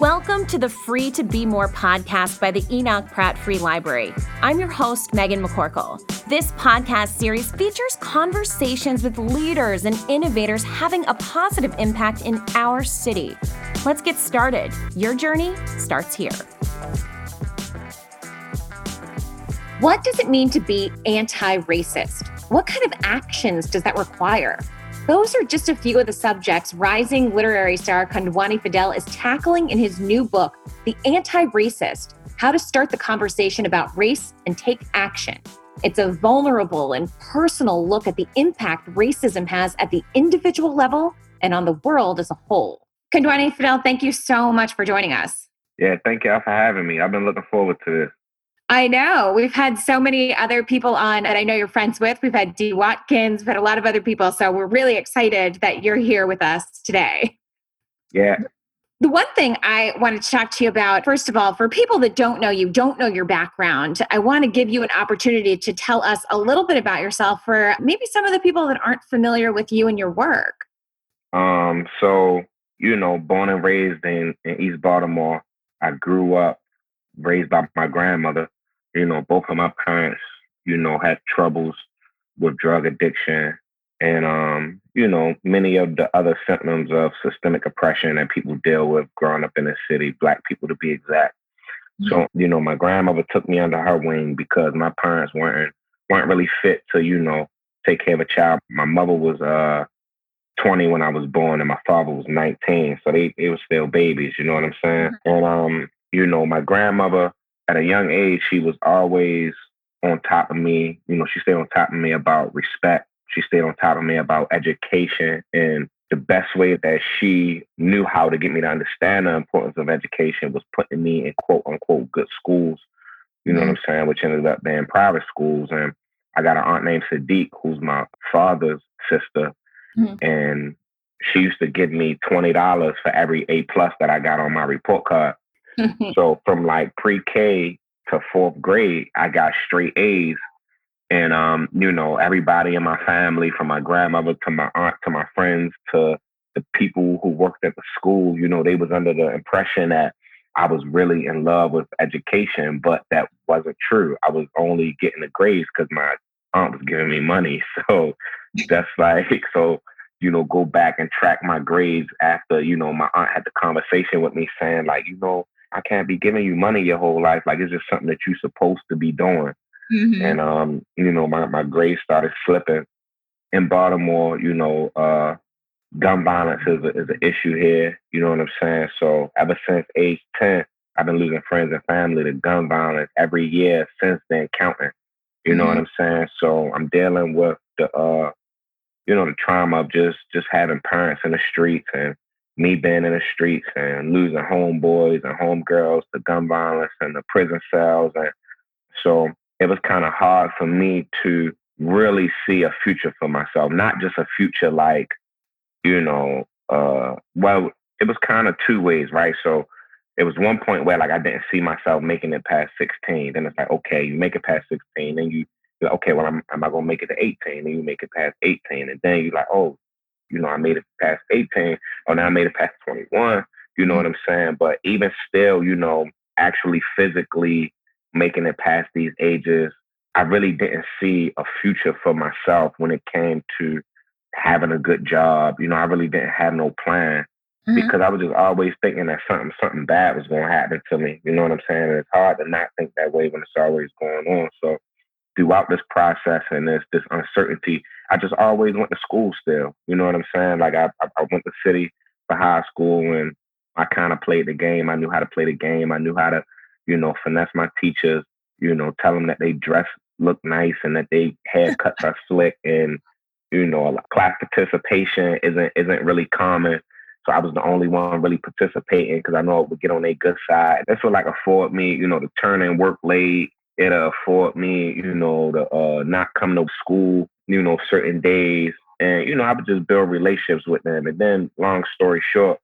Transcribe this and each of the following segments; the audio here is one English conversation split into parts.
Welcome to the Free to Be More podcast by the Enoch Pratt Free Library. I'm your host, Meghan McCorkell. This podcast series features conversations with leaders and innovators having a positive impact in our city. Let's get started. Your journey starts here. What does it mean to be anti racist? What kind of actions does that require? Those are just a few of the subjects rising literary star Kondwani Fidel is tackling in his new book, The Anti Racist How to Start the Conversation About Race and Take Action. It's a vulnerable and personal look at the impact racism has at the individual level and on the world as a whole. Kondwani Fidel, thank you so much for joining us. Yeah, thank you all for having me. I've been looking forward to this. I know. We've had so many other people on that I know you're friends with. We've had D. Watkins, we've had a lot of other people. So we're really excited that you're here with us today. Yeah. The one thing I wanted to talk to you about, first of all, for people that don't know you, don't know your background, I want to give you an opportunity to tell us a little bit about yourself for maybe some of the people that aren't familiar with you and your work. Um, so, you know, born and raised in, in East Baltimore, I grew up raised by my grandmother you know, both of my parents, you know, had troubles with drug addiction and um, you know, many of the other symptoms of systemic oppression that people deal with growing up in the city, black people to be exact. Mm-hmm. So, you know, my grandmother took me under her wing because my parents weren't weren't really fit to, you know, take care of a child. My mother was uh 20 when I was born and my father was 19. So they, they were still babies, you know what I'm saying? Mm-hmm. And um, you know, my grandmother at a young age, she was always on top of me. You know, she stayed on top of me about respect. She stayed on top of me about education. And the best way that she knew how to get me to understand the importance of education was putting me in quote unquote good schools. You know mm-hmm. what I'm saying? Which ended up being private schools. And I got an aunt named Sadiq, who's my father's sister. Mm-hmm. And she used to give me $20 for every A plus that I got on my report card. So from like pre-K to fourth grade, I got straight A's. And um, you know, everybody in my family, from my grandmother to my aunt to my friends to the people who worked at the school, you know, they was under the impression that I was really in love with education, but that wasn't true. I was only getting the grades because my aunt was giving me money. So that's like so you know, go back and track my grades after, you know, my aunt had the conversation with me saying, like, you know, I can't be giving you money your whole life. Like it's just something that you're supposed to be doing. Mm-hmm. And um, you know, my, my grades started slipping. In Baltimore, you know, uh, gun violence is a, is an issue here. You know what I'm saying? So ever since age 10, I've been losing friends and family to gun violence every year since then, counting. You know mm-hmm. what I'm saying? So I'm dealing with the uh, you know, the trauma of just just having parents in the streets and me being in the streets and losing homeboys and homegirls to gun violence and the prison cells. And so it was kind of hard for me to really see a future for myself, not just a future like, you know, uh, well, it was kind of two ways, right? So it was one point where like I didn't see myself making it past 16. Then it's like, okay, you make it past 16, then you, like, okay, well, I'm, am I gonna make it to 18? Then you make it past 18, and then you're like, oh, you know, I made it past 18, or now I made it past 21. You know what I'm saying? But even still, you know, actually physically making it past these ages, I really didn't see a future for myself when it came to having a good job. You know, I really didn't have no plan mm-hmm. because I was just always thinking that something something bad was going to happen to me. You know what I'm saying? And it's hard to not think that way when it's always going on. So throughout this process and this this uncertainty, I just always went to school still. You know what I'm saying? Like I I went to city for high school and I kind of played the game. I knew how to play the game. I knew how to, you know, finesse my teachers. You know, tell them that they dress look nice and that they haircuts are slick and you know class participation isn't isn't really common. So I was the only one really participating because I know it would get on their good side. That's what like afford me, you know, to turn in work late it'll afford me, you know, to uh, not come to school, you know, certain days. And, you know, I would just build relationships with them. And then, long story short,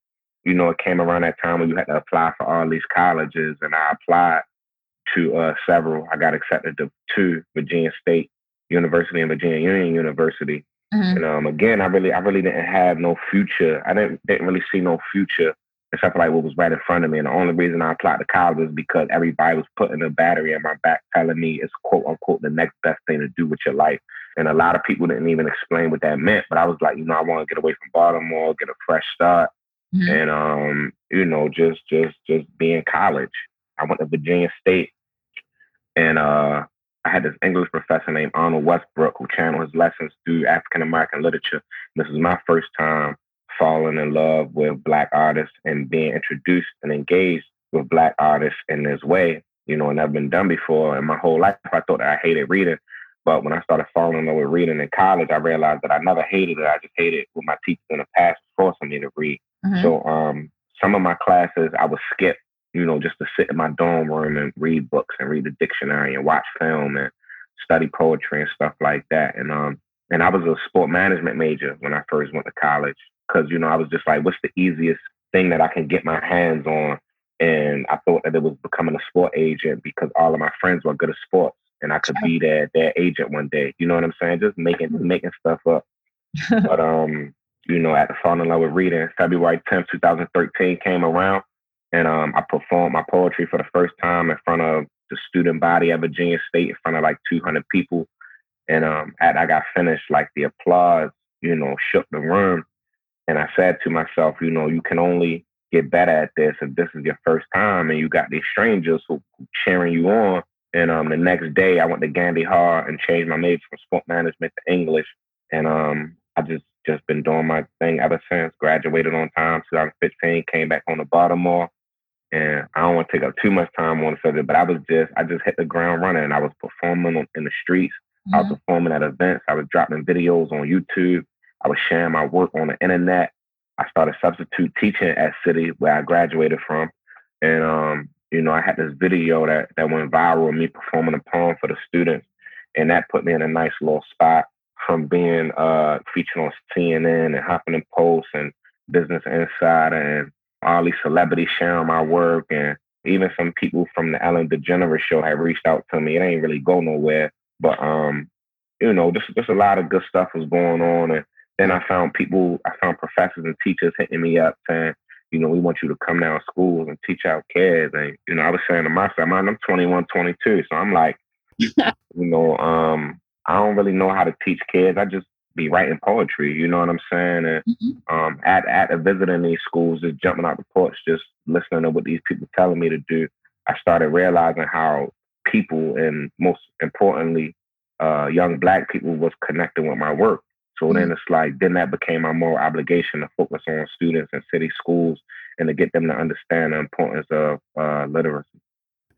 you know, it came around that time when you had to apply for all these colleges, and I applied to uh, several. I got accepted to two Virginia State University and Virginia Union University. Mm-hmm. And um, again, I really, I really didn't have no future. I didn't didn't really see no future except for like what was right in front of me. And the only reason I applied to college was because everybody was putting a battery in my back telling me it's quote unquote the next best thing to do with your life. And a lot of people didn't even explain what that meant. But I was like, you know, I want to get away from Baltimore, get a fresh start. Mm-hmm. And um, you know, just just just be in college. I went to Virginia State and uh I had this English professor named Arnold Westbrook who channeled his lessons through African American literature. This was my first time falling in love with black artists and being introduced and engaged with black artists in this way. You know, and never been done before. In my whole life, I thought that I hated reading. But when I started falling in love with reading in college, I realized that I never hated it. I just hated what my teachers in the past forcing me to read. Mm-hmm. So um, some of my classes I would skip you know, just to sit in my dorm room and read books and read the dictionary and watch film and study poetry and stuff like that. And um, and I was a sport management major when I first went to college because you know I was just like, what's the easiest thing that I can get my hands on? And I thought that it was becoming a sport agent because all of my friends were good at sports and I could be their their agent one day. You know what I'm saying? Just making making stuff up. but um, you know, at the fall in love with reading, February 10th, 2013 came around and um, I performed my poetry for the first time in front of the student body at Virginia State, in front of like 200 people. And um, at I got finished, like the applause, you know, shook the room. And I said to myself, you know, you can only get better at this if this is your first time, and you got these strangers who, who cheering you on. And um, the next day, I went to Gandy Hall and changed my major from sport management to English. And um, I just just been doing my thing ever since. Graduated on time, 2015. Came back on to Baltimore and I don't want to take up too much time on the subject, but I was just I just hit the ground running. I was performing in the streets. Mm-hmm. I was mm-hmm. performing at events. I was dropping videos on YouTube. I was sharing my work on the internet. I started substitute teaching at City where I graduated from, and um, you know I had this video that that went viral of me performing a poem for the students, and that put me in a nice little spot from being uh, featured on CNN and Huffington Post and Business Insider and all these celebrities sharing my work. And even some people from the Ellen DeGeneres show have reached out to me. It ain't really go nowhere, but um, you know, just just a lot of good stuff was going on, and then I found people, I found professors and teachers hitting me up saying, you know, we want you to come down to schools and teach our kids, and you know, I was saying to myself, man, I'm 21, 22, so I'm like, you know, um, I don't really know how to teach kids. I just be writing poetry. You know what I'm saying? And mm-hmm. um, at at visiting these schools, just jumping out the porch, just listening to what these people telling me to do, I started realizing how people and most importantly, uh, young black people was connecting with my work. So mm-hmm. then it's like then that became my moral obligation to focus on students in city schools and to get them to understand the importance of uh, literacy.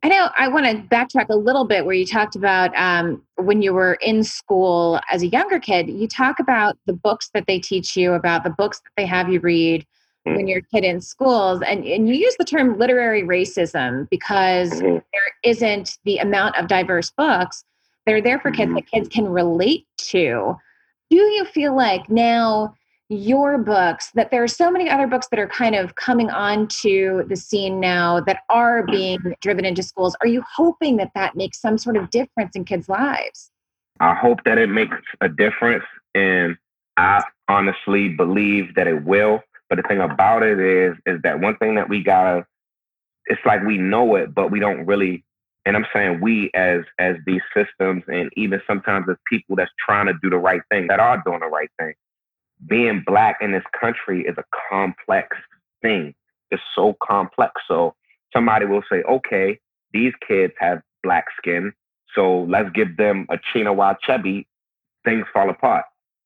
I know I want to backtrack a little bit where you talked about um, when you were in school as a younger kid. You talk about the books that they teach you, about the books that they have you read mm-hmm. when you're a kid in schools. And, and you use the term literary racism because mm-hmm. there isn't the amount of diverse books. They're there for kids mm-hmm. that kids can relate to. Do you feel like now your books that there are so many other books that are kind of coming onto the scene now that are being driven into schools are you hoping that that makes some sort of difference in kids lives? I hope that it makes a difference and i honestly believe that it will but the thing about it is is that one thing that we gotta it's like we know it but we don't really and i'm saying we as as these systems and even sometimes as people that's trying to do the right thing that are doing the right thing being black in this country is a complex thing. It's so complex. So somebody will say, okay, these kids have black skin, so let's give them a Chinua Achebe. Things fall apart.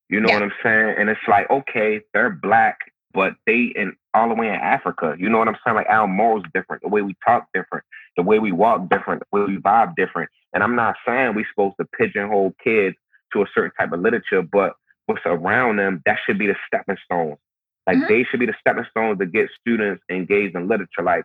You know yeah. what I'm saying? And it's like, okay, they're black, but they in all the way in Africa. You know what I'm saying? Like our morals different, the way we talk different, the way we walk different, the way we vibe different. And I'm not saying we're supposed to pigeonhole kids to a certain type of literature, but what's around them, that should be the stepping stones. Like mm-hmm. they should be the stepping stones to get students engaged in literature. Like,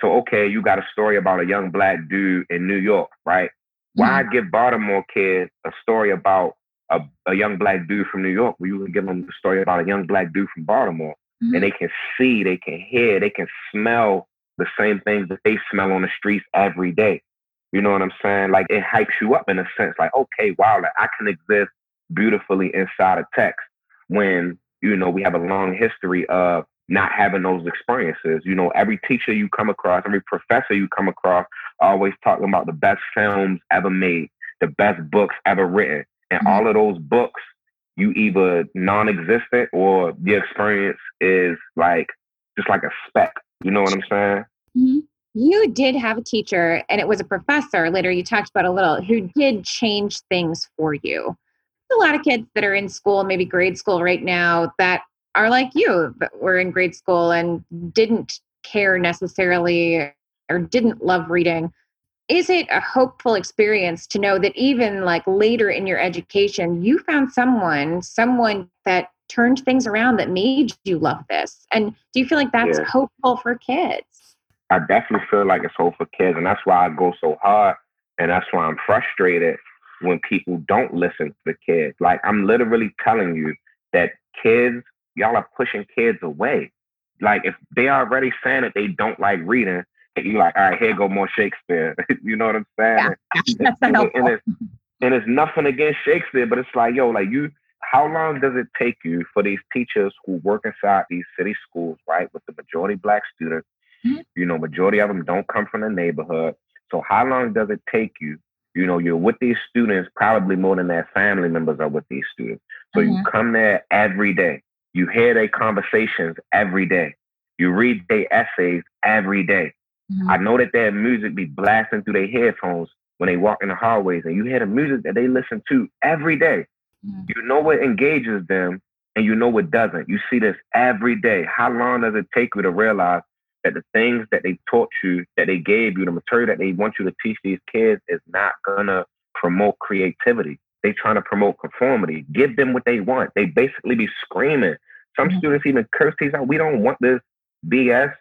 so okay, you got a story about a young black dude in New York, right? Mm-hmm. Why give Baltimore kids a story about a, a young black dude from New York where you can give them a story about a young black dude from Baltimore mm-hmm. and they can see, they can hear, they can smell the same things that they smell on the streets every day. You know what I'm saying? Like it hypes you up in a sense, like, okay, wow, like I can exist beautifully inside of text when you know we have a long history of not having those experiences. You know, every teacher you come across, every professor you come across, always talking about the best films ever made, the best books ever written. And mm-hmm. all of those books, you either non existent or the experience is like just like a speck. You know what I'm saying? Mm-hmm. You did have a teacher, and it was a professor later you talked about a little, who did change things for you. A lot of kids that are in school, maybe grade school right now, that are like you, that were in grade school and didn't care necessarily or didn't love reading is it a hopeful experience to know that even like later in your education you found someone someone that turned things around that made you love this? And do you feel like that's yeah. hopeful for kids? I definitely feel like it's hopeful for kids and that's why i go so hard and that's why i'm frustrated when people don't listen to the kids. Like i'm literally telling you that kids y'all are pushing kids away. Like if they already saying that they don't like reading you like, all right, here go more Shakespeare. you know what I'm saying? Yeah, and, and, and, it's, and it's nothing against Shakespeare, but it's like, yo, like you, how long does it take you for these teachers who work inside these city schools, right, with the majority black students? Mm-hmm. You know, majority of them don't come from the neighborhood. So how long does it take you? You know, you're with these students probably more than their family members are with these students. So mm-hmm. you come there every day. You hear their conversations every day. You read their essays every day. Mm-hmm. I know that their music be blasting through their headphones when they walk in the hallways, and you hear the music that they listen to every day. Mm-hmm. You know what engages them, and you know what doesn't. You see this every day. How long does it take you to realize that the things that they taught you, that they gave you, the material that they want you to teach these kids is not gonna promote creativity. They trying to promote conformity. Give them what they want. They basically be screaming. Some mm-hmm. students even curse these out. We don't want this BS.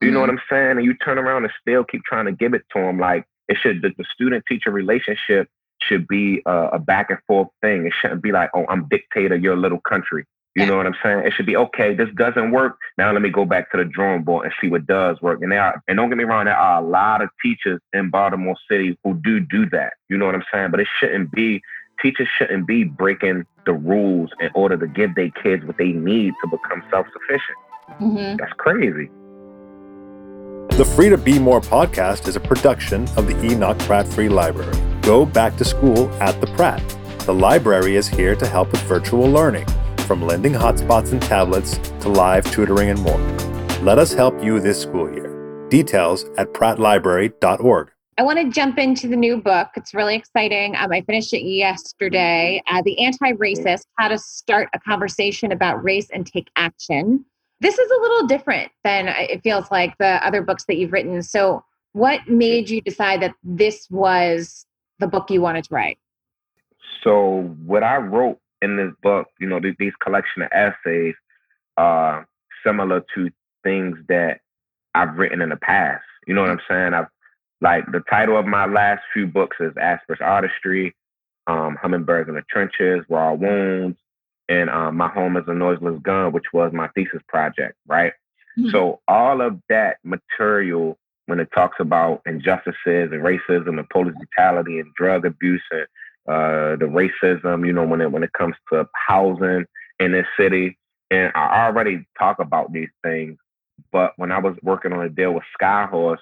You mm-hmm. know what I'm saying? And you turn around and still keep trying to give it to them. Like it should, the, the student teacher relationship should be a back and forth thing. It shouldn't be like, oh, I'm dictator, your little country. You know what I'm saying? It should be okay. This doesn't work. Now let me go back to the drawing board and see what does work. And there are, and don't get me wrong, there are a lot of teachers in Baltimore City who do do that. You know what I'm saying? But it shouldn't be. Teachers shouldn't be breaking the rules in order to give their kids what they need to become self sufficient. Mm-hmm. That's crazy. The Free to Be More podcast is a production of the Enoch Pratt Free Library. Go back to school at the Pratt. The library is here to help with virtual learning, from lending hotspots and tablets to live tutoring and more. Let us help you this school year. Details at prattlibrary.org. I want to jump into the new book. It's really exciting. Um, I finished it yesterday. Uh, the Anti Racist How to Start a Conversation About Race and Take Action. This is a little different than it feels like the other books that you've written. So, what made you decide that this was the book you wanted to write? So, what I wrote in this book, you know, these collection of essays are similar to things that I've written in the past. You know what I'm saying? I've like the title of my last few books is Asphalt Artistry, um, Hummingbirds in the Trenches, Raw Wounds, and um, My Home is a Noiseless Gun, which was my thesis project, right? Mm-hmm. So all of that material, when it talks about injustices and racism and police brutality and drug abuse and uh, the racism, you know, when it when it comes to housing in this city, and I already talk about these things, but when I was working on a deal with Skyhorse,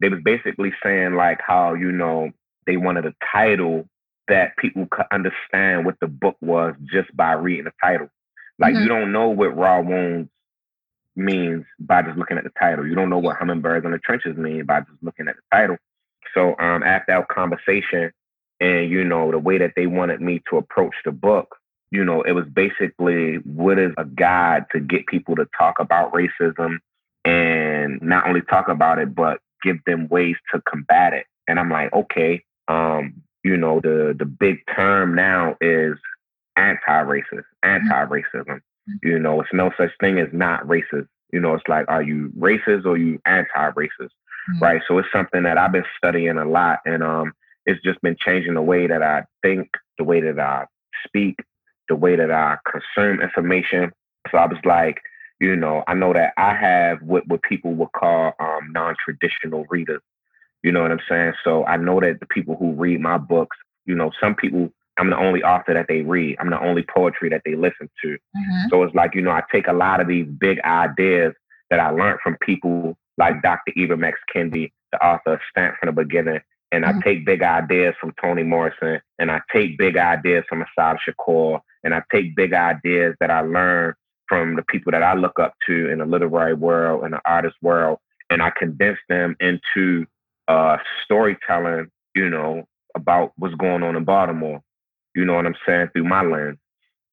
they was basically saying like how you know they wanted a title that people could understand what the book was just by reading the title. Like mm-hmm. you don't know what raw wounds means by just looking at the title. You don't know what hummingbirds in the trenches mean by just looking at the title. So um, after our conversation and you know the way that they wanted me to approach the book, you know, it was basically what is a guide to get people to talk about racism and not only talk about it, but give them ways to combat it. And I'm like, okay, um, you know, the the big term now is anti-racist, anti-racism. Mm-hmm. You know, it's no such thing as not racist. You know, it's like, are you racist or you anti-racist? Mm-hmm. Right. So it's something that I've been studying a lot and um it's just been changing the way that I think, the way that I speak, the way that I consume information. So I was like, you know, I know that I have what, what people would call um, non-traditional readers. You know what I'm saying? So I know that the people who read my books, you know, some people I'm the only author that they read. I'm the only poetry that they listen to. Mm-hmm. So it's like, you know, I take a lot of these big ideas that I learned from people like Dr. Ibram X. Kendi, the author of Stamped from the Beginning. And mm-hmm. I take big ideas from Toni Morrison and I take big ideas from Assata Shakur and I take big ideas that I learned from the people that I look up to in the literary world and the artist world and I condense them into uh, storytelling, you know, about what's going on in Baltimore. You know what I'm saying? Through my lens.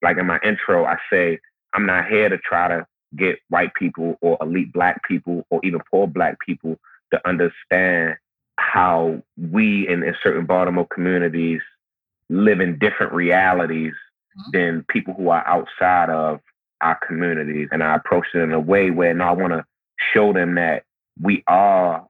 Like in my intro, I say, I'm not here to try to get white people or elite black people or even poor black people to understand how we in, in certain Baltimore communities live in different realities mm-hmm. than people who are outside of our communities. And I approach it in a way where now I want to show them that we are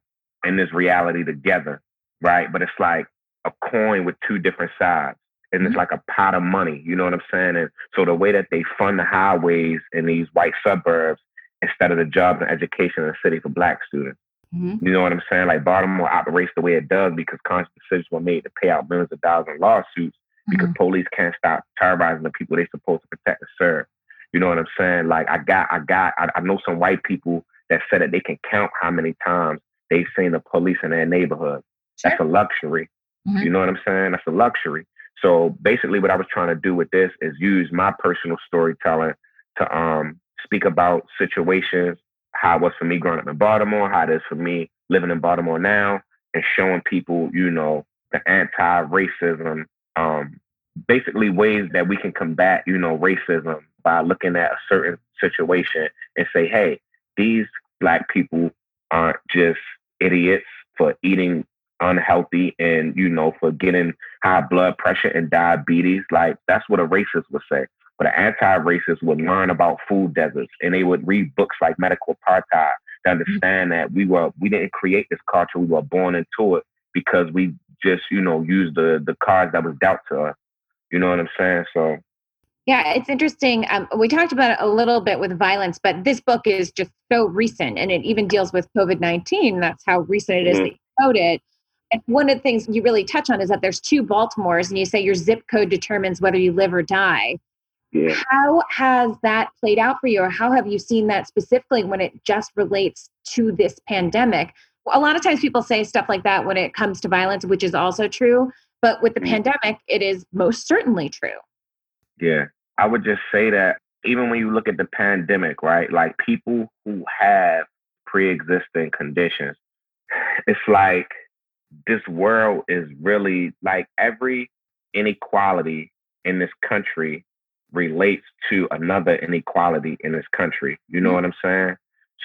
in this reality together, right? But it's like a coin with two different sides. And it's mm-hmm. like a pot of money, you know what I'm saying? And so the way that they fund the highways in these white suburbs instead of the jobs and education in the city for black students. Mm-hmm. You know what I'm saying? Like Baltimore operates the way it does because conscious decisions were made to pay out millions of dollars in lawsuits because mm-hmm. police can't stop terrorizing the people they're supposed to protect and serve. You know what I'm saying? Like I got, I got, I, I know some white people that said that they can count how many times they've seen the police in their neighborhood. Sure. That's a luxury. Mm-hmm. You know what I'm saying? That's a luxury. So basically, what I was trying to do with this is use my personal storytelling to um, speak about situations, how it was for me growing up in Baltimore, how it is for me living in Baltimore now, and showing people, you know, the anti-racism, um, basically ways that we can combat, you know, racism by looking at a certain situation and say, hey, these black people aren't just idiots for eating unhealthy and you know for getting high blood pressure and diabetes. Like that's what a racist would say. But an anti-racist would learn about food deserts and they would read books like medical apartheid to mm-hmm. understand that we were we didn't create this culture we were born into it because we just you know used the the cards that was dealt to us. You know what i'm saying? So yeah, it's interesting. Um, we talked about it a little bit with violence, but this book is just so recent and it even deals with COVID 19. That's how recent it is mm-hmm. that you wrote it. And one of the things you really touch on is that there's two Baltimores, and you say your zip code determines whether you live or die. Yeah. How has that played out for you, or how have you seen that specifically when it just relates to this pandemic? A lot of times people say stuff like that when it comes to violence, which is also true. But with the mm-hmm. pandemic, it is most certainly true. Yeah. I would just say that even when you look at the pandemic, right? Like people who have pre existing conditions, it's like this world is really like every inequality in this country relates to another inequality in this country. You know mm-hmm. what I'm saying?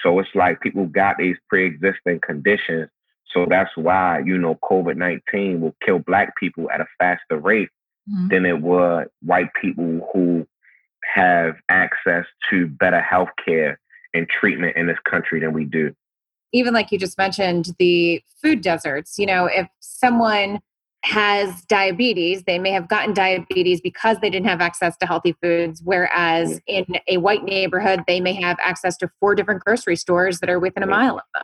So it's like people got these pre existing conditions. So that's why, you know, COVID 19 will kill black people at a faster rate mm-hmm. than it would white people who have access to better health care and treatment in this country than we do. Even like you just mentioned, the food deserts, you know, if someone has diabetes, they may have gotten diabetes because they didn't have access to healthy foods. Whereas in a white neighborhood, they may have access to four different grocery stores that are within a mile of them.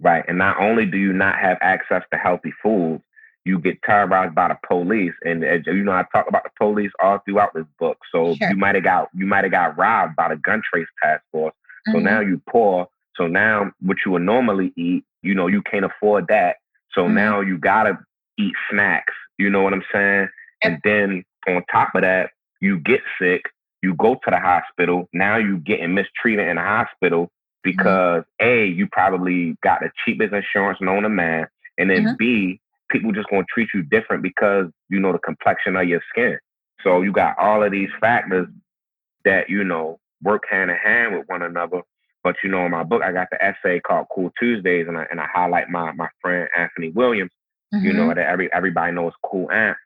Right. And not only do you not have access to healthy foods, you get terrorized by the police. And you know, I talk about the police all throughout this book. So sure. you might have got you might have got robbed by the gun trace task force. So mm-hmm. now you poor. So now what you would normally eat, you know, you can't afford that. So mm-hmm. now you gotta eat snacks. You know what I'm saying? Yep. And then on top of that, you get sick. You go to the hospital. Now you getting mistreated in the hospital mm-hmm. because mm-hmm. a you probably got the cheapest insurance known to man, and then mm-hmm. b people just gonna treat you different because you know the complexion of your skin. So you got all of these factors that you know work hand in hand with one another. But you know, in my book, I got the essay called "Cool Tuesdays," and I and I highlight my my friend Anthony Williams. Mm-hmm. You know mm-hmm. that every everybody knows Cool Ant,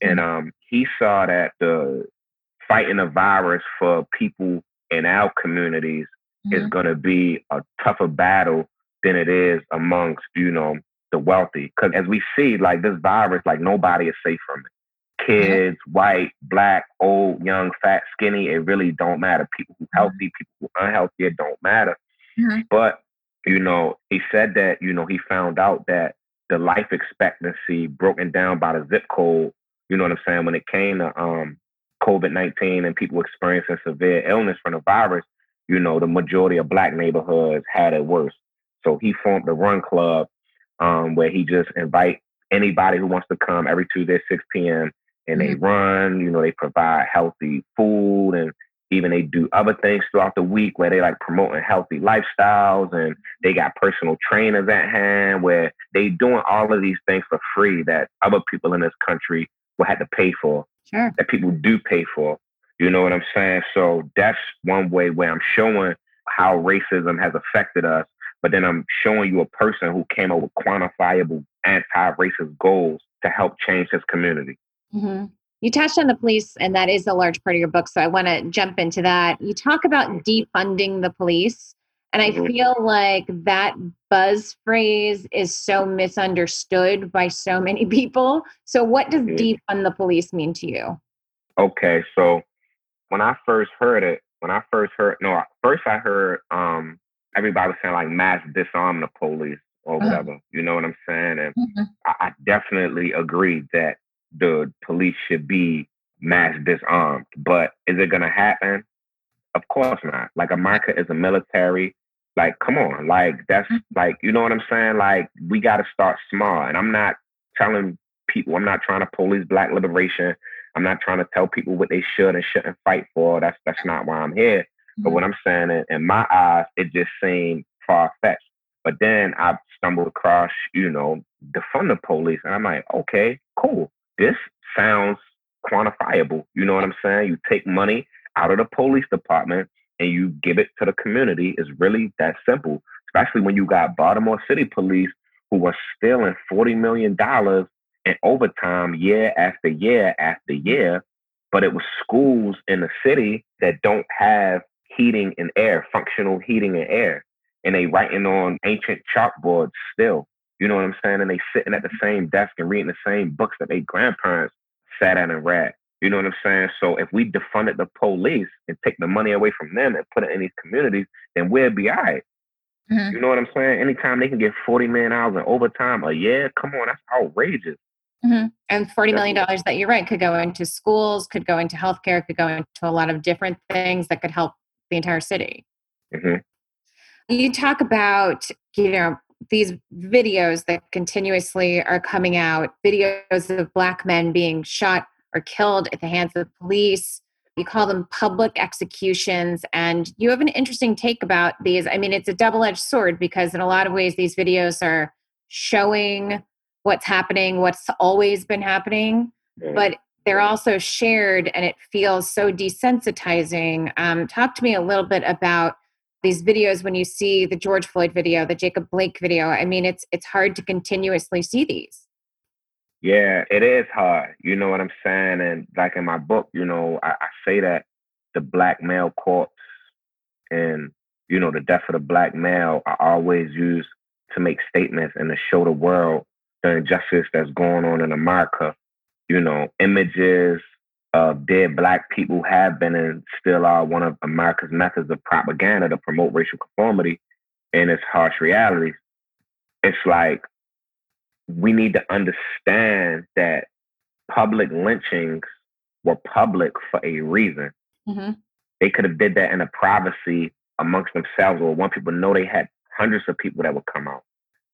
and mm-hmm. um, he saw that the fighting a virus for people in our communities mm-hmm. is going to be a tougher battle than it is amongst you know the wealthy. Because as we see, like this virus, like nobody is safe from it. Kids, mm-hmm. white, black, old, young, fat, skinny, it really don't matter. People who healthy, people who unhealthy, it don't matter. Mm-hmm. But, you know, he said that, you know, he found out that the life expectancy broken down by the zip code You know what I'm saying? When it came to um, COVID 19 and people experiencing severe illness from the virus, you know, the majority of black neighborhoods had it worse. So he formed the Run Club um, where he just invite anybody who wants to come every Tuesday, at 6 p.m. and mm-hmm. they run, you know, they provide healthy food and even they do other things throughout the week where they like promoting healthy lifestyles and they got personal trainers at hand where they doing all of these things for free that other people in this country will have to pay for. Sure. That people do pay for. You know what I'm saying? So that's one way where I'm showing how racism has affected us, but then I'm showing you a person who came up with quantifiable anti-racist goals to help change his community. Mm-hmm. You touched on the police, and that is a large part of your book. So I want to jump into that. You talk about defunding the police. And I mm-hmm. feel like that buzz phrase is so misunderstood by so many people. So, what does mm-hmm. defund the police mean to you? Okay. So, when I first heard it, when I first heard, no, first I heard um, everybody was saying like mass disarm the police or uh-huh. whatever. Uh-huh. You know what I'm saying? And mm-hmm. I, I definitely agree that the police should be mass disarmed. But is it going to happen? Of course not. Like America is a military. Like, come on. Like, that's mm-hmm. like, you know what I'm saying? Like, we got to start small. And I'm not telling people, I'm not trying to police black liberation. I'm not trying to tell people what they should and shouldn't fight for. That's that's not why I'm here. Mm-hmm. But what I'm saying, in, in my eyes, it just seemed far fetched. But then I stumbled across, you know, defund the police, and I'm like, okay, cool this sounds quantifiable. You know what I'm saying? You take money out of the police department and you give it to the community. It's really that simple, especially when you got Baltimore City Police who were stealing $40 million in overtime year after year after year. But it was schools in the city that don't have heating and air, functional heating and air. And they writing on ancient chalkboards still. You know what I'm saying? And they sitting at the same desk and reading the same books that their grandparents sat at and read. You know what I'm saying? So if we defunded the police and take the money away from them and put it in these communities, then we'll be all right. mm-hmm. You know what I'm saying? Anytime they can get 40 million dollars in overtime a year, come on, that's outrageous. Mm-hmm. And $40 million that you're right could go into schools, could go into healthcare, could go into a lot of different things that could help the entire city. Mm-hmm. You talk about, you know, these videos that continuously are coming out videos of black men being shot or killed at the hands of the police you call them public executions and you have an interesting take about these i mean it's a double-edged sword because in a lot of ways these videos are showing what's happening what's always been happening but they're also shared and it feels so desensitizing um, talk to me a little bit about these videos when you see the George Floyd video, the Jacob Blake video. I mean, it's it's hard to continuously see these. Yeah, it is hard. You know what I'm saying? And like in my book, you know, I, I say that the black male corpse and you know the death of the black male are always used to make statements and to show the world the injustice that's going on in America. You know, images, of dead black people have been and still are one of America's methods of propaganda to promote racial conformity and its harsh realities. It's like we need to understand that public lynchings were public for a reason. Mm-hmm. They could have did that in a privacy amongst themselves, or one people know they had hundreds of people that would come out.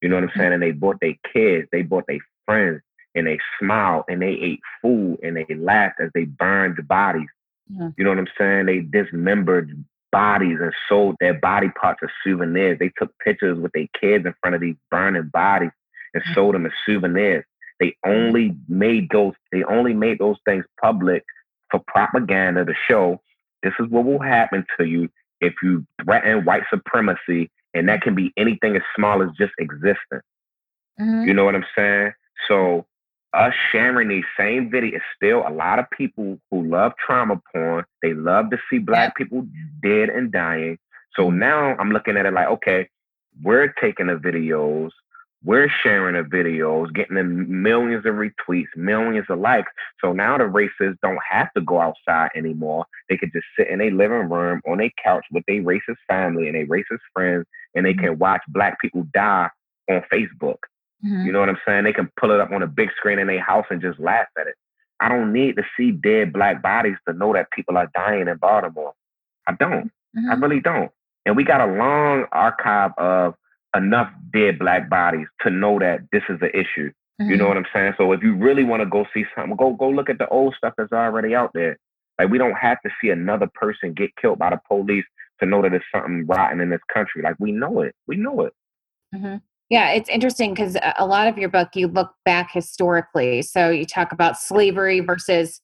You know what I'm mm-hmm. saying? And they brought their kids, they brought their friends, and they smiled and they ate food and they laughed as they burned the bodies. Yeah. You know what I'm saying? They dismembered bodies and sold their body parts as souvenirs. They took pictures with their kids in front of these burning bodies and mm-hmm. sold them as souvenirs. They only made those they only made those things public for propaganda to show this is what will happen to you if you threaten white supremacy and that can be anything as small as just existence. Mm-hmm. You know what I'm saying? So us sharing these same videos, still a lot of people who love trauma porn. They love to see black people dead and dying. So now I'm looking at it like, okay, we're taking the videos, we're sharing the videos, getting them millions of retweets, millions of likes. So now the racists don't have to go outside anymore. They could just sit in their living room on their couch with their racist family and their racist friends, and they mm-hmm. can watch black people die on Facebook. Mm-hmm. You know what I'm saying? They can pull it up on a big screen in their house and just laugh at it. I don't need to see dead black bodies to know that people are dying in Baltimore. I don't. Mm-hmm. I really don't. And we got a long archive of enough dead black bodies to know that this is an issue. Mm-hmm. You know mm-hmm. what I'm saying? So if you really want to go see something, go go look at the old stuff that's already out there. Like we don't have to see another person get killed by the police to know that there's something rotten in this country. Like we know it. We know it. Mm-hmm. Yeah, it's interesting because a lot of your book you look back historically. So you talk about slavery versus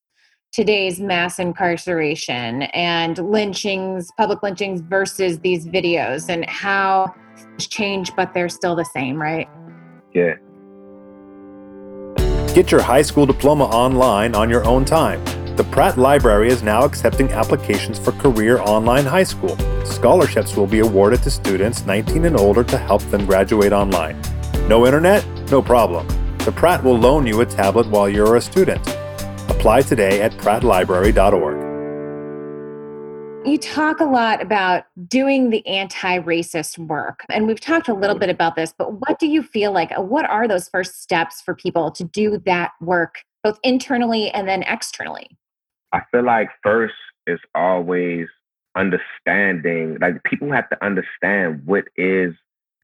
today's mass incarceration and lynchings, public lynchings versus these videos and how change, but they're still the same, right? Yeah. Get your high school diploma online on your own time. The Pratt Library is now accepting applications for Career Online High School. Scholarships will be awarded to students 19 and older to help them graduate online. No internet? No problem. The Pratt will loan you a tablet while you're a student. Apply today at prattlibrary.org. You talk a lot about doing the anti racist work, and we've talked a little bit about this, but what do you feel like? Uh, what are those first steps for people to do that work, both internally and then externally? I feel like first is always understanding, like people have to understand what is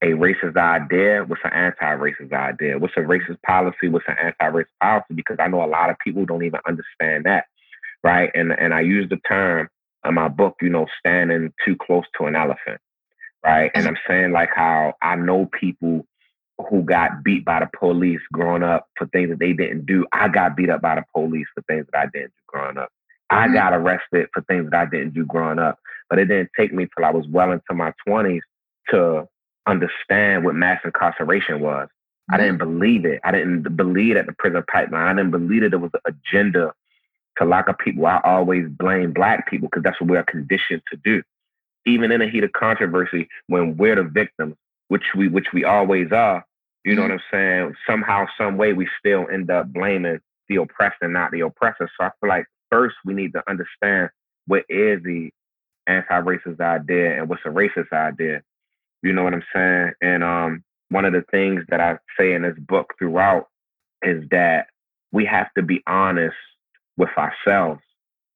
a racist idea, what's an anti-racist idea, what's a racist policy, what's an anti-racist policy, because I know a lot of people don't even understand that, right? And and I use the term in my book, you know, standing too close to an elephant, right? And I'm saying like how I know people who got beat by the police growing up for things that they didn't do. I got beat up by the police for things that I didn't do growing up. I mm-hmm. got arrested for things that I didn't do growing up. But it didn't take me till I was well into my 20s to understand what mass incarceration was. Mm-hmm. I didn't believe it. I didn't believe that the prison pipeline. I didn't believe that there was an agenda to lock up people. I always blame black people because that's what we're conditioned to do. Even in the heat of controversy, when we're the victims, which we which we always are, you know mm-hmm. what I'm saying? Somehow, some way, we still end up blaming the oppressed and not the oppressor. So I feel like first we need to understand what is the anti-racist idea and what's a racist idea. You know what I'm saying? And um, one of the things that I say in this book throughout is that we have to be honest with ourselves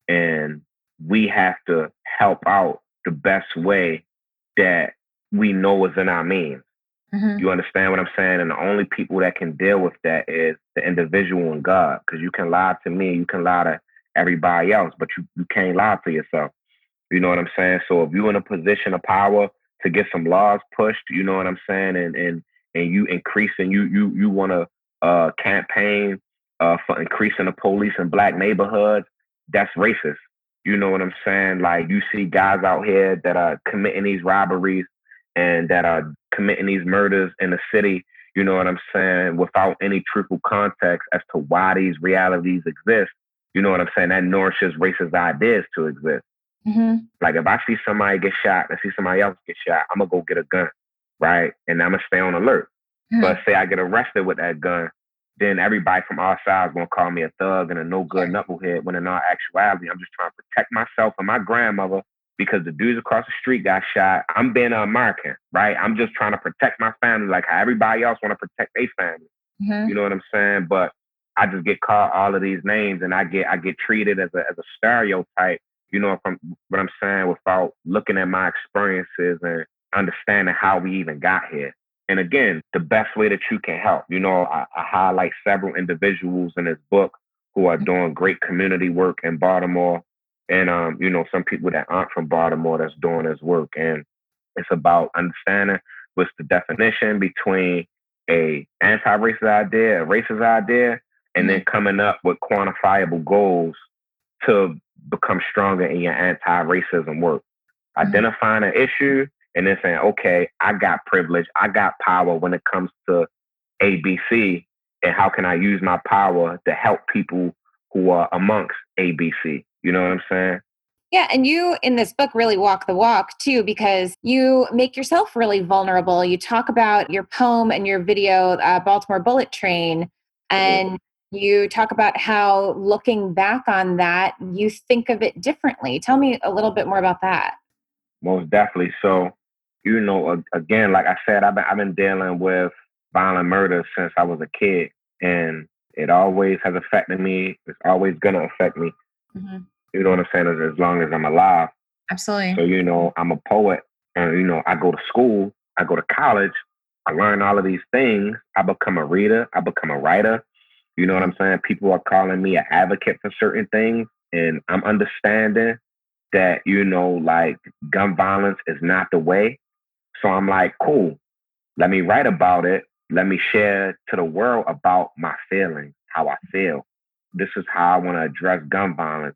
and we have to help out the best way that we know is in our means. Mm-hmm. You understand what I'm saying? And the only people that can deal with that is the individual and God. Because you can lie to me, you can lie to everybody else, but you, you can't lie to yourself. You know what I'm saying? So if you're in a position of power to get some laws pushed, you know what I'm saying, and and and you increase and you you you want to uh, campaign uh, for increasing the police in black neighborhoods, that's racist. You know what I'm saying? Like you see guys out here that are committing these robberies and that are committing these murders in the city. You know what I'm saying? Without any truthful context as to why these realities exist. You know what I'm saying? That nourishes racist ideas to exist. Mm-hmm. Like if I see somebody get shot and see somebody else get shot, I'm gonna go get a gun, right? And I'm gonna stay on alert. Mm-hmm. But say I get arrested with that gun, then everybody from all sides gonna call me a thug and a no good knucklehead. When in all actuality, I'm just trying to protect myself and my grandmother because the dudes across the street got shot. I'm being an American, right? I'm just trying to protect my family, like how everybody else want to protect their family. Mm-hmm. You know what I'm saying? But I just get called all of these names, and I get I get treated as a as a stereotype you know from what I'm saying, without looking at my experiences and understanding how we even got here. And again, the best way that you can help. You know, I, I highlight several individuals in this book who are doing great community work in Baltimore. And um, you know, some people that aren't from Baltimore that's doing this work. And it's about understanding what's the definition between a anti-racist idea, a racist idea, and then coming up with quantifiable goals to become stronger in your anti-racism work. Mm-hmm. Identifying an issue and then saying, okay, I got privilege, I got power when it comes to ABC, and how can I use my power to help people who are amongst ABC? You know what I'm saying? Yeah, and you in this book really walk the walk too, because you make yourself really vulnerable. You talk about your poem and your video, uh, Baltimore Bullet Train, and you talk about how looking back on that, you think of it differently. Tell me a little bit more about that. Most definitely. So, you know, again, like I said, I've been, I've been dealing with violent murder since I was a kid. And it always has affected me. It's always gonna affect me. Mm-hmm. You know what I'm saying? As, as long as I'm alive. Absolutely. So you know, I'm a poet, and you know, I go to school, I go to college, I learn all of these things. I become a reader. I become a writer. You know what I'm saying? People are calling me an advocate for certain things, and I'm understanding that you know, like gun violence is not the way. So I'm like, cool. Let me write about it. Let me share to the world about my feelings, how I feel. This is how I want to address gun violence.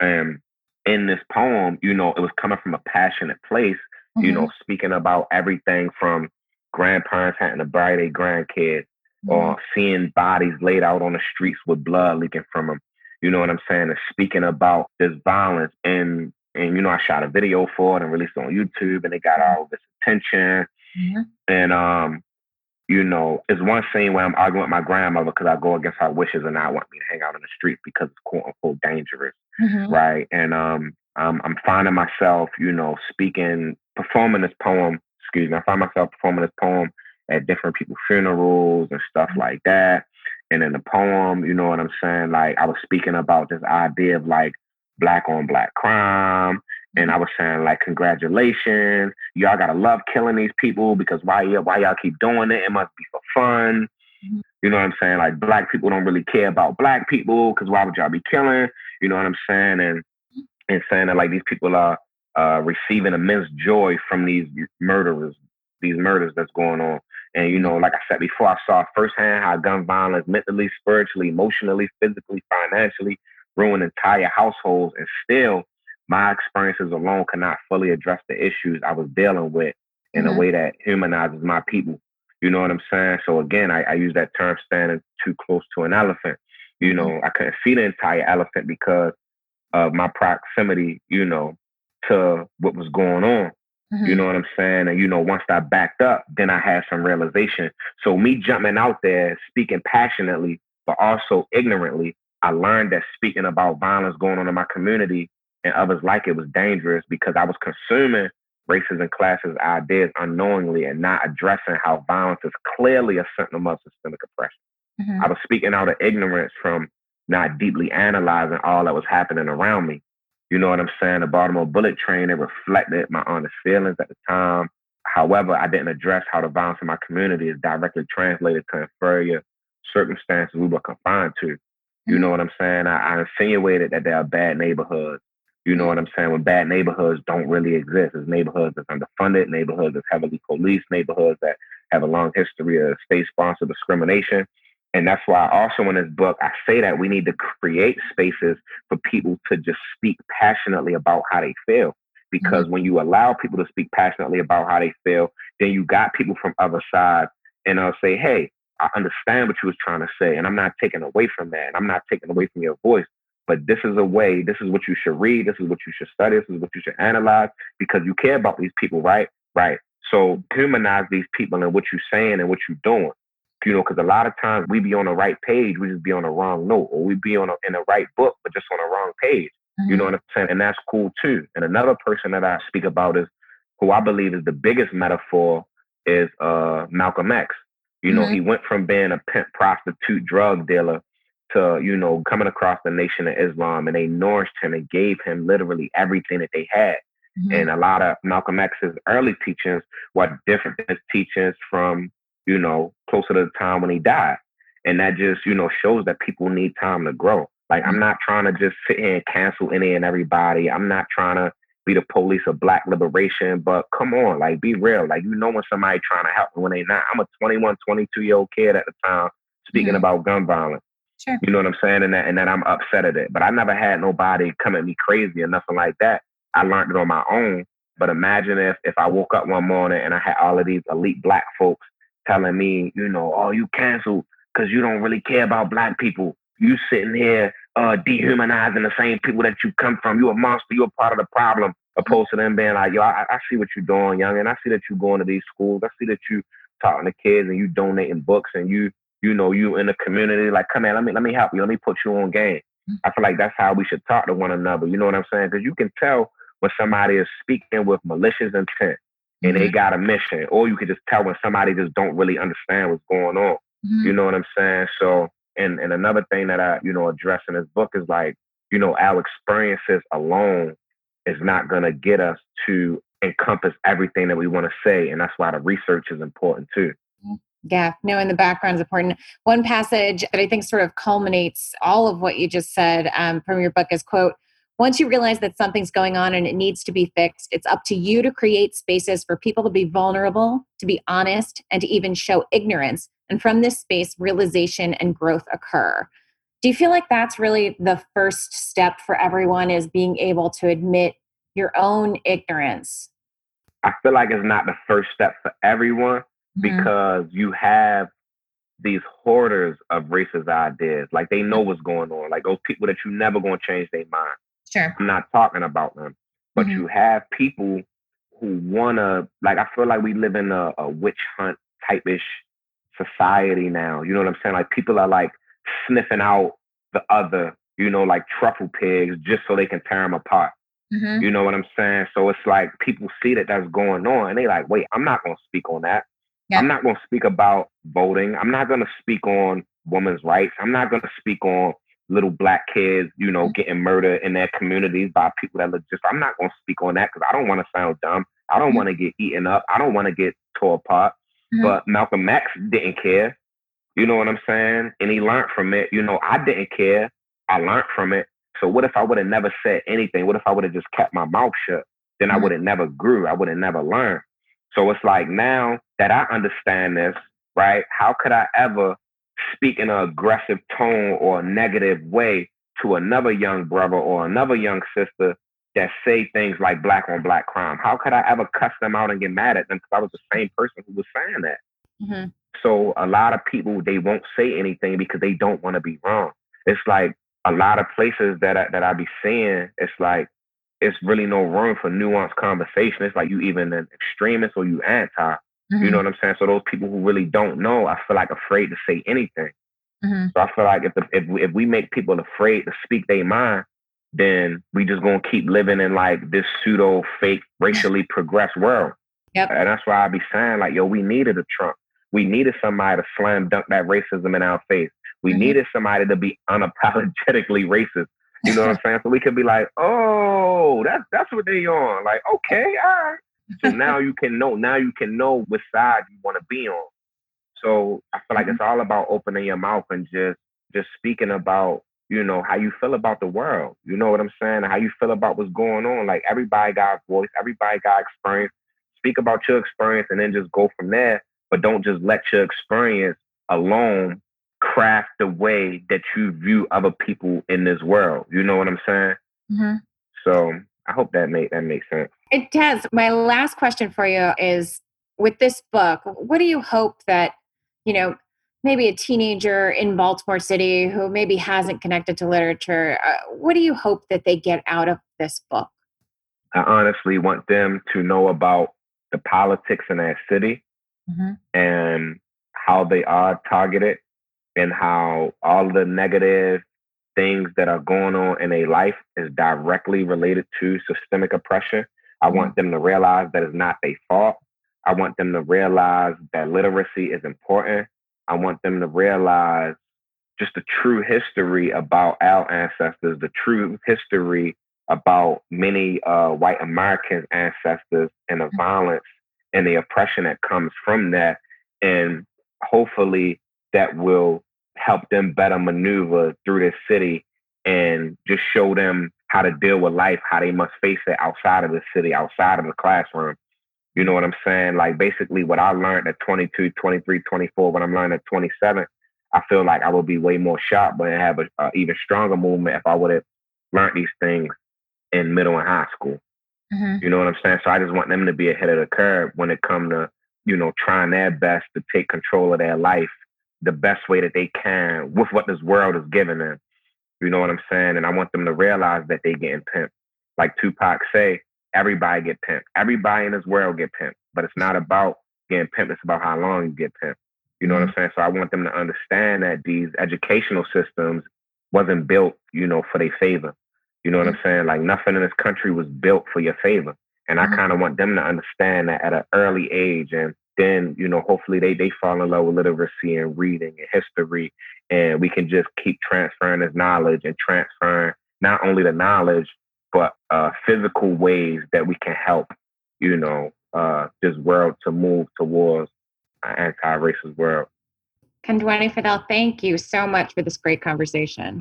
And in this poem, you know, it was coming from a passionate place, mm-hmm. you know, speaking about everything from grandparents having to bury their grandkids. Or seeing bodies laid out on the streets with blood leaking from them. You know what I'm saying? And speaking about this violence and and you know, I shot a video for it and released it on YouTube and it got mm-hmm. all this attention. Mm-hmm. And um, you know, it's one scene where I'm arguing with my grandmother because I go against her wishes and I want me to hang out in the street because it's quote unquote dangerous. Mm-hmm. Right. And um I'm, I'm finding myself, you know, speaking, performing this poem, excuse me, I find myself performing this poem at different people's funerals and stuff mm-hmm. like that. And in the poem, you know what I'm saying? Like I was speaking about this idea of like black on black crime and I was saying like, congratulations, y'all gotta love killing these people because why y'all why y'all keep doing it? It must be for fun. Mm-hmm. You know what I'm saying? Like black people don't really care about black people because why would y'all be killing? You know what I'm saying? And mm-hmm. and saying that like these people are uh, receiving immense joy from these murderers, these murders that's going on. And you know, like I said before, I saw firsthand how gun violence mentally, spiritually, emotionally, physically, financially ruin entire households, and still my experiences alone cannot fully address the issues I was dealing with in mm-hmm. a way that humanizes my people. You know what I'm saying? So again, I, I use that term standing too close to an elephant. You know, mm-hmm. I couldn't see the entire elephant because of my proximity, you know, to what was going on. Mm-hmm. You know what I'm saying? And you know, once I backed up, then I had some realization. So me jumping out there, speaking passionately, but also ignorantly, I learned that speaking about violence going on in my community and others like it was dangerous because I was consuming races and classes ideas unknowingly and not addressing how violence is clearly a symptom of systemic oppression. Mm-hmm. I was speaking out of ignorance from not deeply analyzing all that was happening around me. You know what I'm saying? The Baltimore bullet train, it reflected my honest feelings at the time. However, I didn't address how the violence in my community is directly translated to inferior circumstances we were confined to. You mm-hmm. know what I'm saying? I, I insinuated that there are bad neighborhoods you know what I'm saying? When bad neighborhoods don't really exist. It's neighborhoods that's underfunded, neighborhoods that's heavily policed, neighborhoods that have a long history of state-sponsored discrimination. And that's why also in this book, I say that we need to create spaces for people to just speak passionately about how they feel. Because mm-hmm. when you allow people to speak passionately about how they feel, then you got people from other sides and I'll say, hey, I understand what you was trying to say. And I'm not taking away from that. And I'm not taking away from your voice. But this is a way, this is what you should read, this is what you should study, this is what you should analyze because you care about these people, right? Right. So humanize these people and what you're saying and what you're doing. You know, because a lot of times we be on the right page, we just be on the wrong note, or we be on a, in the right book, but just on the wrong page. Mm-hmm. You know what I'm saying? And that's cool too. And another person that I speak about is who I believe is the biggest metaphor is uh, Malcolm X. You know, mm-hmm. he went from being a pimp, prostitute, drug dealer to, you know, coming across the Nation of Islam and they nourished him and gave him literally everything that they had. Mm-hmm. And a lot of Malcolm X's early teachings were different than his teachings from, you know, closer to the time when he died. And that just, you know, shows that people need time to grow. Like, I'm not trying to just sit here and cancel any and everybody. I'm not trying to be the police of black liberation, but come on, like, be real. Like, you know, when somebody trying to help when they not. I'm a 21, 22 year old kid at the time speaking mm-hmm. about gun violence. Sure. You know what I'm saying? And that and that I'm upset at it. But I never had nobody come at me crazy or nothing like that. I learned it on my own. But imagine if if I woke up one morning and I had all of these elite black folks telling me, you know, oh, you canceled because you don't really care about black people. You sitting here uh, dehumanizing the same people that you come from. You a monster. You're a part of the problem. Opposed to them being like, yo, I, I see what you're doing, young, and I see that you going to these schools. I see that you talking to kids and you donating books and you you know, you in the community, like, come in, let me let me help you, let me put you on game. Mm. I feel like that's how we should talk to one another. You know what I'm saying? Because you can tell when somebody is speaking with malicious intent and they got a mission, or you could just tell when somebody just don't really understand what's going on. Mm-hmm. You know what I'm saying? So and and another thing that I, you know, address in this book is like, you know, our experiences alone is not gonna get us to encompass everything that we want to say. And that's why the research is important too. Yeah, knowing the background is important. One passage that I think sort of culminates all of what you just said um, from your book is quote, once you realize that something's going on and it needs to be fixed, it's up to you to create spaces for people to be vulnerable, to be honest, and to even show ignorance. And from this space, realization and growth occur. Do you feel like that's really the first step for everyone is being able to admit your own ignorance? I feel like it's not the first step for everyone mm-hmm. because you have these hoarders of racist ideas. Like they know what's going on. Like those people that you never gonna change their mind. Sure. I'm not talking about them. But mm-hmm. you have people who wanna like I feel like we live in a, a witch hunt type ish society now. You know what I'm saying? Like people are like sniffing out the other, you know, like truffle pigs just so they can tear them apart. Mm-hmm. You know what I'm saying? So it's like people see that that's going on and they like, wait, I'm not going to speak on that. Yep. I'm not going to speak about voting. I'm not going to speak on women's rights. I'm not going to speak on little black kids, you know, mm-hmm. getting murdered in their communities by people that look just. I'm not going to speak on that because I don't want to sound dumb. I don't mm-hmm. want to get eaten up. I don't want to get tore apart. Mm-hmm. But Malcolm X didn't care. You know what I'm saying? And he learned from it. You know, I didn't care. I learned from it. So what if I would have never said anything? What if I would have just kept my mouth shut? Then I mm-hmm. would have never grew. I would have never learned. So it's like now that I understand this, right? How could I ever speak in an aggressive tone or a negative way to another young brother or another young sister that say things like black on black crime? How could I ever cuss them out and get mad at them because I was the same person who was saying that? Mm-hmm. So a lot of people they won't say anything because they don't want to be wrong. It's like a lot of places that I, that I be seeing, it's like it's really no room for nuanced conversation. It's like you even an extremist or you anti. Mm-hmm. You know what I'm saying? So those people who really don't know, I feel like afraid to say anything. Mm-hmm. So I feel like if the, if if we make people afraid to speak their mind, then we just gonna keep living in like this pseudo fake racially progressed world. Yep. And that's why I be saying like, yo, we needed a Trump. We needed somebody to slam dunk that racism in our face. We mm-hmm. needed somebody to be unapologetically racist. You know what I'm saying? So we could be like, oh, that's that's what they on. Like, okay, all right. So now you can know. Now you can know which side you want to be on. So I feel like mm-hmm. it's all about opening your mouth and just just speaking about you know how you feel about the world. You know what I'm saying? How you feel about what's going on. Like everybody got voice. Everybody got experience. Speak about your experience and then just go from there. But don't just let your experience alone craft the way that you view other people in this world. You know what I'm saying? Mm-hmm. So I hope that make that makes sense. It does. My last question for you is: with this book, what do you hope that you know? Maybe a teenager in Baltimore City who maybe hasn't connected to literature. Uh, what do you hope that they get out of this book? I honestly want them to know about the politics in that city mm-hmm. and how they are targeted and how all the negative things that are going on in a life is directly related to systemic oppression. I want mm-hmm. them to realize that it's not their fault. I want them to realize that literacy is important. I want them to realize just the true history about our ancestors, the true history about many uh, white American ancestors and the mm-hmm. violence and the oppression that comes from that. And hopefully that will help them better maneuver through this city and just show them how to deal with life, how they must face it outside of the city, outside of the classroom. You know what I'm saying? Like basically what I learned at 22, 23, 24, when I'm learning at 27, I feel like I would be way more sharp and have a, a even stronger movement if I would have learned these things in middle and high school. Mm-hmm. You know what I'm saying? So I just want them to be ahead of the curve when it come to, you know, trying their best to take control of their life the best way that they can with what this world is giving them. You know what I'm saying? And I want them to realize that they getting pimped. Like Tupac say, everybody get pimped. Everybody in this world get pimped. But it's not about getting pimped, it's about how long you get pimped. You know what I'm mm-hmm. saying? So I want them to understand that these educational systems wasn't built, you know, for their favor. You know what I'm mm-hmm. saying? Like nothing in this country was built for your favor. And I mm-hmm. kind of want them to understand that at an early age and then you know hopefully they they fall in love with literacy and reading and history and we can just keep transferring this knowledge and transferring not only the knowledge but uh, physical ways that we can help you know uh, this world to move towards an anti-racist world Kondwani Fidel, thank you so much for this great conversation.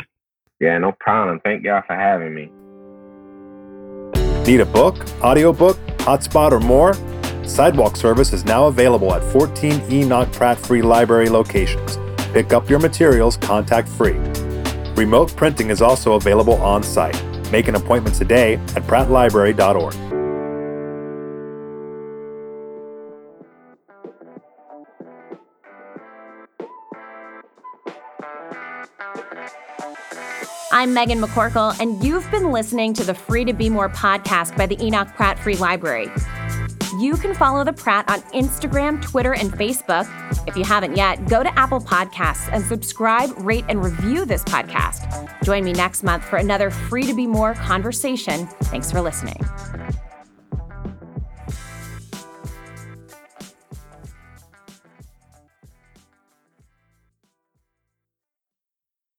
Yeah, no problem. Thank y'all for having me. Need a book, audiobook, hotspot, or more? Sidewalk service is now available at 14 Enoch Pratt Free Library locations. Pick up your materials contact free. Remote printing is also available on site. Make an appointment today at prattlibrary.org. I'm Meghan McCorkell, and you've been listening to the Free to Be More podcast by the Enoch Pratt Free Library. You can follow the Pratt on Instagram, Twitter, and Facebook. If you haven't yet, go to Apple Podcasts and subscribe, rate, and review this podcast. Join me next month for another Free to Be More conversation. Thanks for listening.